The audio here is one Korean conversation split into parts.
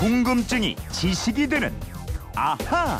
궁금증이 지식이 되는 아하.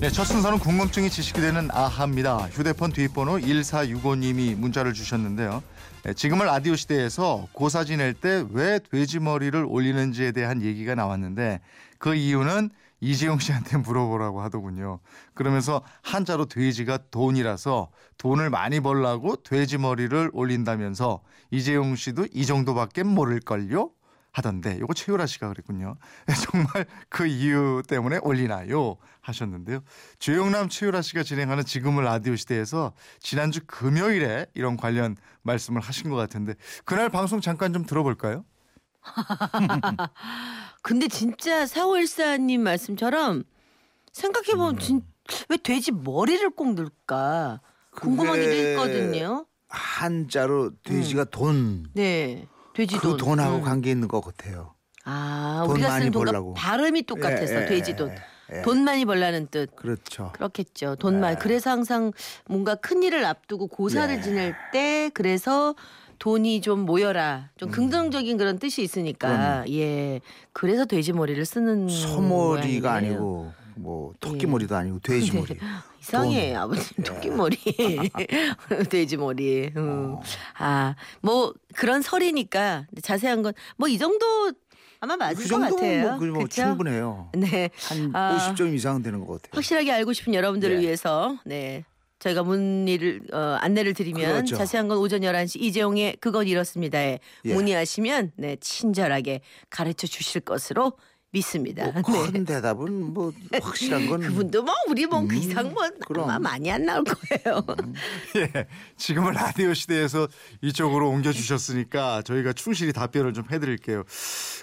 네, 첫 순서는 궁금증이 지식이 되는 아하입니다. 휴대폰 뒷번호 1465님이 문자를 주셨는데요. 네, 지금은 라디오 시대에서 고사 지낼 때 왜 돼지 머리를 올리는지에 대한 얘기가 나왔는데 그 이유는 이재용 씨한테 물어보라고 하더군요. 그러면서 한자로 돼지가 돈이라서 돈을 많이 벌라고 돼지 머리를 올린다면서 이재용 씨도 이 정도밖에 모를걸요? 하던데 요거 최유라 씨가 그랬군요. 정말 그 이유 때문에 올리나요? 하셨는데요. 조영남 최유라 씨가 진행하는 지금은 라디오 시대에서 지난주 금요일에 이런 관련 말씀을 하신 것 같은데 그날 방송 잠깐 좀 들어볼까요? 근데 진짜 사월사님 말씀처럼 생각해보면 음. 진, 왜 돼지 머리를 꼭 넣을까 그게 있거든요. 한자로 돼지가 돈. 네, 돼지 그 돈. 돈하고 음. 관계 있는 것 같아요. 아, 돈 우리가 쓰는 돈과 벌라고. 발음이 똑같아서 예, 돼지 예, 돈. 예, 예. 돈 많이 벌라는 뜻. 그렇죠. 그렇겠죠. 돈 많이. 그래서 항상 뭔가 큰 일을 앞두고 고사를 예. 지낼 때 그래서 돈이 좀 모여라. 좀 음. 긍정적인 그런 뜻이 있으니까. 예. 그래서 돼지 머리를 쓰는 소머리가. 아니고 뭐 예. 토끼 머리도 아니고 돼지 머리. 이상해 아버님 토끼 머리 돼지 머리 음. 아뭐 그런 설이니까 자세한 건 뭐 이 정도 아마 맞을 그것 정도면 같아요 뭐, 그뭐 그쵸? 충분해요. 네 한 아. 50점 이상 되는 것 같아요. 확실하게 알고 싶은 여러분들을 예. 위해서 네 저희가 문의를 어, 안내를 드리면 그렇죠. 자세한 건 오전 11시 이재용의 그건 이렇습니다에 예. 문의하시면 네 친절하게 가르쳐 주실 것으로 믿습니다. 뭐 큰 대답은 뭐 확실한 건 네. 그분도 뭐 우리 뭐그 음, 이상 뭐 그럼. 아마 많이 안 나올 거예요. 예, 지금은 라디오 시대에서 이쪽으로 옮겨 주셨으니까 저희가 충실히 답변을 좀 해드릴게요.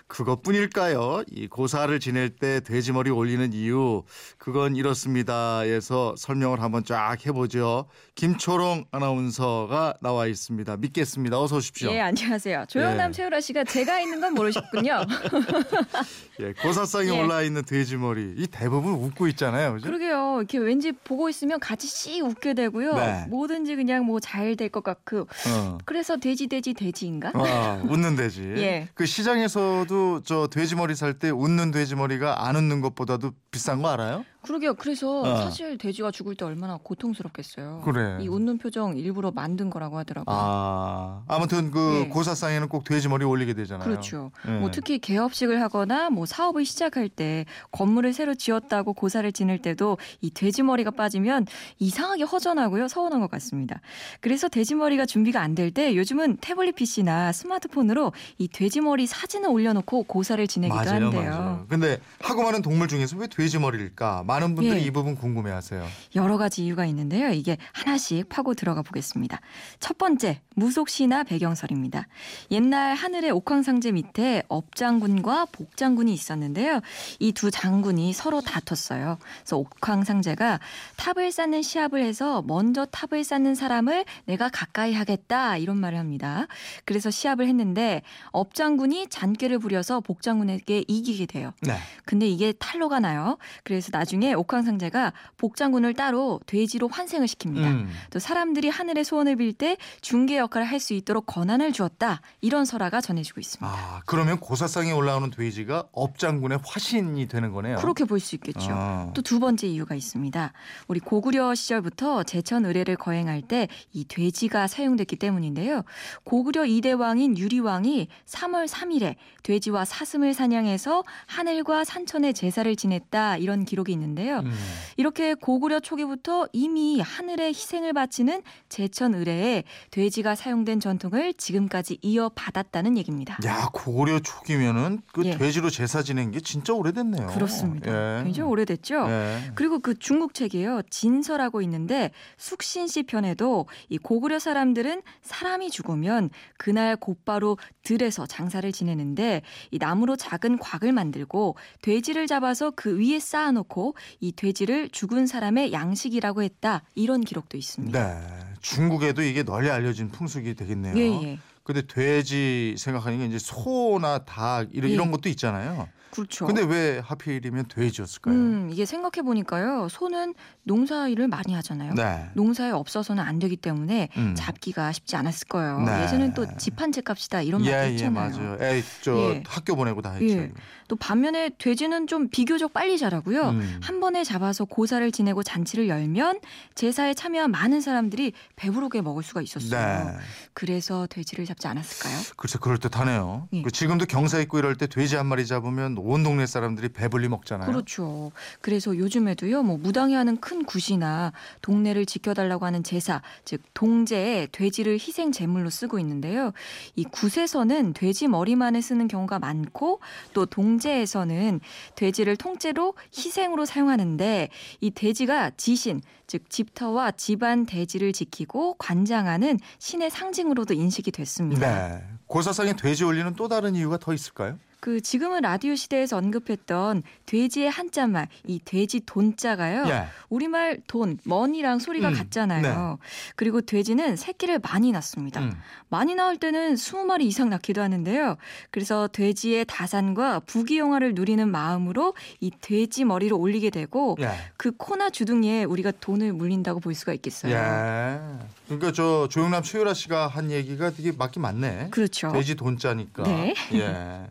그것뿐일까요? 이 고사를 지낼 때 돼지머리 올리는 이유 그건 이렇습니다에서 설명을 한번 쫙 해보죠. 김초롱 아나운서가 나와 있습니다. 믿겠습니다. 어서 오십시오. 예, 안녕하세요. 조영남 예. 최유라 씨가 제가 있는 건 모르셨군요. 예, 고사상에 예. 올라 있는 돼지머리 이 대부분 웃고 있잖아요. 그죠? 그러게요. 이렇게 왠지 보고 있으면 같이 씩 웃게 되고요. 네. 뭐든지 그냥 뭐 잘 될 것 같고. 어. 그래서 돼지 돼지 돼지인가? 와, 웃는 돼지. 예. 그 시장에서도 저 돼지머리 살 때 웃는 돼지머리가 안 웃는 것보다도 비싼 거 알아요? 그러게요. 그래서 어. 사실 돼지가 죽을 때 얼마나 고통스럽겠어요. 그래. 이 웃는 표정 일부러 만든 거라고 하더라고요. 아, 아무튼 그 예. 고사상에는 꼭 돼지 머리 올리게 되잖아요. 그렇죠. 예. 뭐 특히 개업식을 하거나 뭐 사업을 시작할 때 건물을 새로 지었다고 고사를 지낼 때도 이 돼지 머리가 빠지면 이상하게 허전하고요 서운한 것 같습니다. 그래서 돼지 머리가 준비가 안 될 때 요즘은 태블릿 PC나 스마트폰으로 이 돼지 머리 사진을 올려놓고 고사를 지내기도 맞아요, 한대요. 맞아요. 근데 하고 많은 동물 중에서 왜 돼지 머리일까? 많은 분들이 예. 이 부분 궁금해하세요. 여러 가지 이유가 있는데요. 이게 하나씩 파고 들어가 보겠습니다. 첫 번째, 무속시나 배경설입니다. 옛날 하늘의 옥황상제 밑에 업장군과 복장군이 있었는데요. 이 두 장군이 서로 다퉜어요. 그래서 옥황상제가 탑을 쌓는 시합을 해서 먼저 탑을 쌓는 사람을 내가 가까이 하겠다 이런 말을 합니다. 그래서 시합을 했는데 업장군이 잔꾀를 부려서 복장군에게 이기게 돼요. 네. 근데 이게 탈로가 나요. 그래서 나중에 옥황상제가 복장군을 따로 돼지로 환생을 시킵니다. 음. 또 사람들이 하늘의 소원을 빌 때 중개 역할을 할 수 있도록 권한을 주었다. 이런 설화가 전해지고 있습니다. 아, 그러면 고사상에 올라오는 돼지가 업장군의 화신이 되는 거네요. 그렇게 볼 수 있겠죠. 아. 또두 번째 이유가 있습니다. 우리 고구려 시절부터 제천 의례를 거행할 때 이 돼지가 사용됐기 때문인데요. 고구려 이대 왕인 유리왕이 3월 3일에 돼지와 사슴을 사냥해서 하늘과 산천에 제사를 지냈다 이런 기록이 있는데 요. 음. 이렇게 고구려 초기부터 이미 하늘에 희생을 바치는 제천 의례에 돼지가 사용된 전통을 지금까지 이어받았다는 얘기입니다. 야, 고구려 초기면은 그 예. 돼지로 제사 지낸 게 진짜 오래됐네요. 그렇습니다. 예. 굉장히 오래됐죠. 예. 그리고 그 중국 책이에요. 진서라고 있는데 숙신시 편에도 이 고구려 사람들은 사람이 죽으면 그날 곧바로 들에서 장사를 지내는데 이 나무로 작은 곽을 만들고 돼지를 잡아서 그 위에 쌓아놓고 이 돼지를 죽은 사람의 양식이라고 했다. 이런 기록도 있습니다. 네. 중국에도 이게 널리 알려진 풍습이 되겠네요. 예, 예. 근데 돼지 생각하니까 이제 소나 닭 이런 예. 이런 것도 있잖아요. 그렇죠. 근데 왜 하필이면 돼지였을까요? 음, 이게 생각해 보니까요. 소는 농사 일을 많이 하잖아요. 네. 농사에 없어서는 안 되기 때문에 음. 잡기가 쉽지 않았을 거예요. 네. 예전엔 또 집 한 채 값이다 이런 말도 예, 예, 있잖아요. 맞아요. 애, 저 예. 학교 보내고 다 했죠. 예. 또 반면에 돼지는 좀 비교적 빨리 자라고요. 음. 한 번에 잡아서 고사를 지내고 잔치를 열면 제사에 참여한 많은 사람들이 배부르게 먹을 수가 있었어요. 네. 그래서 돼지를 잡지 않았을까요? 글쎄 그럴 듯하네요. 예. 그 지금도 경사 있고 이럴 때 돼지 한 마리 잡으면 온 동네 사람들이 배불리 먹잖아요. 그렇죠. 그래서 요즘에도요, 뭐 무당이 하는 큰 굿이나 동네를 지켜달라고 하는 제사, 즉 동제에 돼지를 희생 제물로 쓰고 있는데요. 이 굿에서는 돼지 머리만을 쓰는 경우가 많고 또 동제에서는 돼지를 통째로 희생으로 사용하는데 이 돼지가 지신, 즉 집터와 집안 대지를 지키고 관장하는 신의 상징으로도 인식이 됐습니다. 네. 고사상에 돼지 올리는 또 다른 이유가 더 있을까요? 그 지금은 라디오 시대에서 언급했던 돼지의 한자말 이 돼지 돈자가요. 예. 우리말 돈, 머니랑 소리가 음, 같잖아요. 그리고 돼지는 새끼를 많이 낳습니다. 음. 많이 낳을 때는 20마리 이상 낳기도 하는데요. 그래서 돼지의 다산과 부귀영화를 누리는 마음으로 이 돼지 머리를 올리게 되고 예. 그 코나 주둥이에 우리가 돈을 물린다고 볼 수가 있겠어요. 예. 그러니까 저 조영남 최유라 씨가 한 얘기가 되게 맞긴 맞네. 그렇죠. 돼지 돈자니까. 네. 예.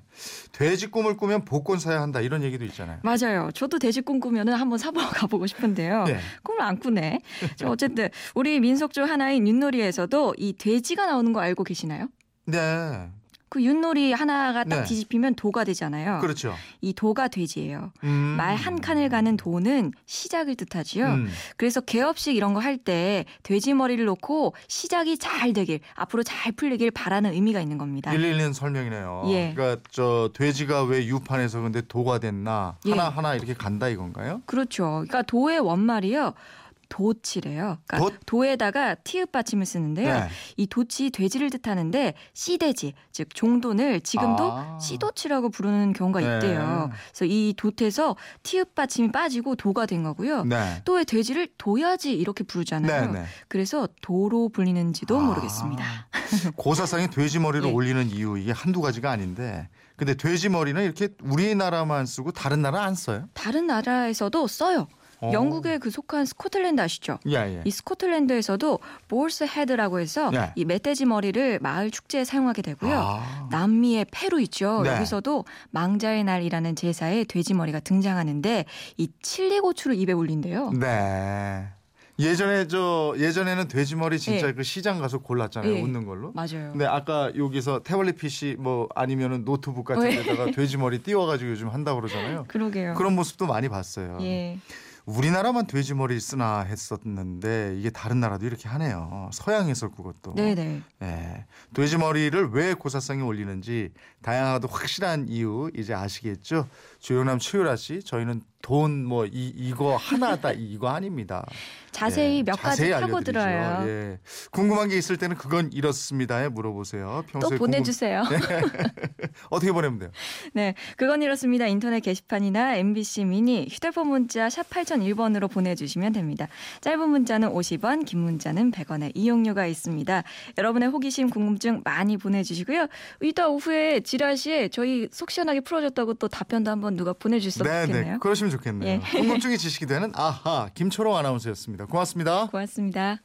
돼지 꿈을 꾸면 복권 사야 한다 이런 얘기도 있잖아요. 맞아요. 저도 돼지 꿈 꾸면은 한번 사보러 가보고 싶은데요. 네. 꿈을 안 꾸네. 자, 어쨌든 우리 민속 중 하나인 윷놀이에서도 이 돼지가 나오는 거 알고 계시나요? 네. 그 윷놀이 하나가 딱 네. 뒤집히면 도가 되잖아요. 그렇죠. 이 도가 돼지예요. 음. 말한 칸을 가는 도는 시작을 뜻하지요. 음. 그래서 개업식 이런 거 할 때 돼지 머리를 놓고 시작이 잘 되길 앞으로 잘 풀리길 바라는 의미가 있는 겁니다. 일리 있는 설명이네요. 예. 그러니까 저 돼지가 왜 유판에서 근데 도가 됐나 예. 하나 하나 이렇게 간다 이건가요? 그렇죠. 그러니까 도의 원말이요. 도치래요. 그러니까 돛? 에다가 티읕 받침을 쓰는데요. 네. 이 도치 돼지를 뜻하는데 씨돼지 즉 종돈을 지금도 아. 씨도치라고 부르는 경우가 네. 있대요. 그래서 이 돛에서 티읕 받침이 빠지고 도가 된 거고요. 네. 또왜 돼지를 도야지 이렇게 부르잖아요. 네, 네. 그래서 도로 불리는지도 아. 모르겠습니다. 고사상에 돼지 머리를 예. 올리는 이유 이게 한두 가지가 아닌데 근데 돼지 머리는 이렇게 우리나라만 쓰고 다른 나라 안 써요? 다른 나라에서도 써요. 어. 영국에 그 속한 스코틀랜드 아시죠? 예, 예. 이 스코틀랜드에서도 boar's head라고 해서 네. 이 멧돼지 머리를 마을 축제에 사용하게 되고요. 아. 남미의 페루 있죠. 네. 여기서도 망자의 날이라는 제사에 돼지 머리가 등장하는데 이 칠리 고추를 입에 올린대요. 네. 예전에 저 예전에는 돼지 머리 진짜 예. 그 시장 가서 골랐잖아요. 예. 웃는 걸로. 맞아요. 근데 아까 여기서 태블릿 PC 뭐 아니면은 노트북 같은 예. 데다가 돼지 머리 띄워가지고 요즘 한다 고 그러잖아요. 그러게요. 그런 모습도 많이 봤어요. 예. 우리나라만 돼지 머리 쓰나 했었는데 이게 다른 나라도 이렇게 하네요. 서양에서 그것도. 네네. 예. 돼지 머리를 왜 고사성에 올리는지 다양하고 확실한 이유 이제 아시겠죠? 조영남 최유라 씨, 저희는 돈 뭐 이거 하나다 이거 아닙니다. 자세히 예, 몇 가지 자세히 파고 알려드리죠. 들어요. 예. 궁금한 게 있을 때는 그건 이렇습니다에 물어보세요. 또 평소에 보내주세요. 궁금... 어떻게 보내면 돼요? 네, 그건 이렇습니다. 인터넷 게시판이나 MBC 미니 휴대폰 문자 샵 8001번으로 보내주시면 됩니다. 짧은 문자는 50원, 긴 문자는 100원의 이용료가 있습니다. 여러분의 호기심, 궁금증 많이 보내주시고요. 이따 오후에 지라시에 저희 속 시원하게 풀어줬다고 또 답변도 한번 누가 보내주셨으면 네, 네. 좋겠네요. 그러시면 좋겠네요. 예. 궁금증이 지식이 되는 아하 김초롱 아나운서였습니다. 고맙습니다. 고맙습니다.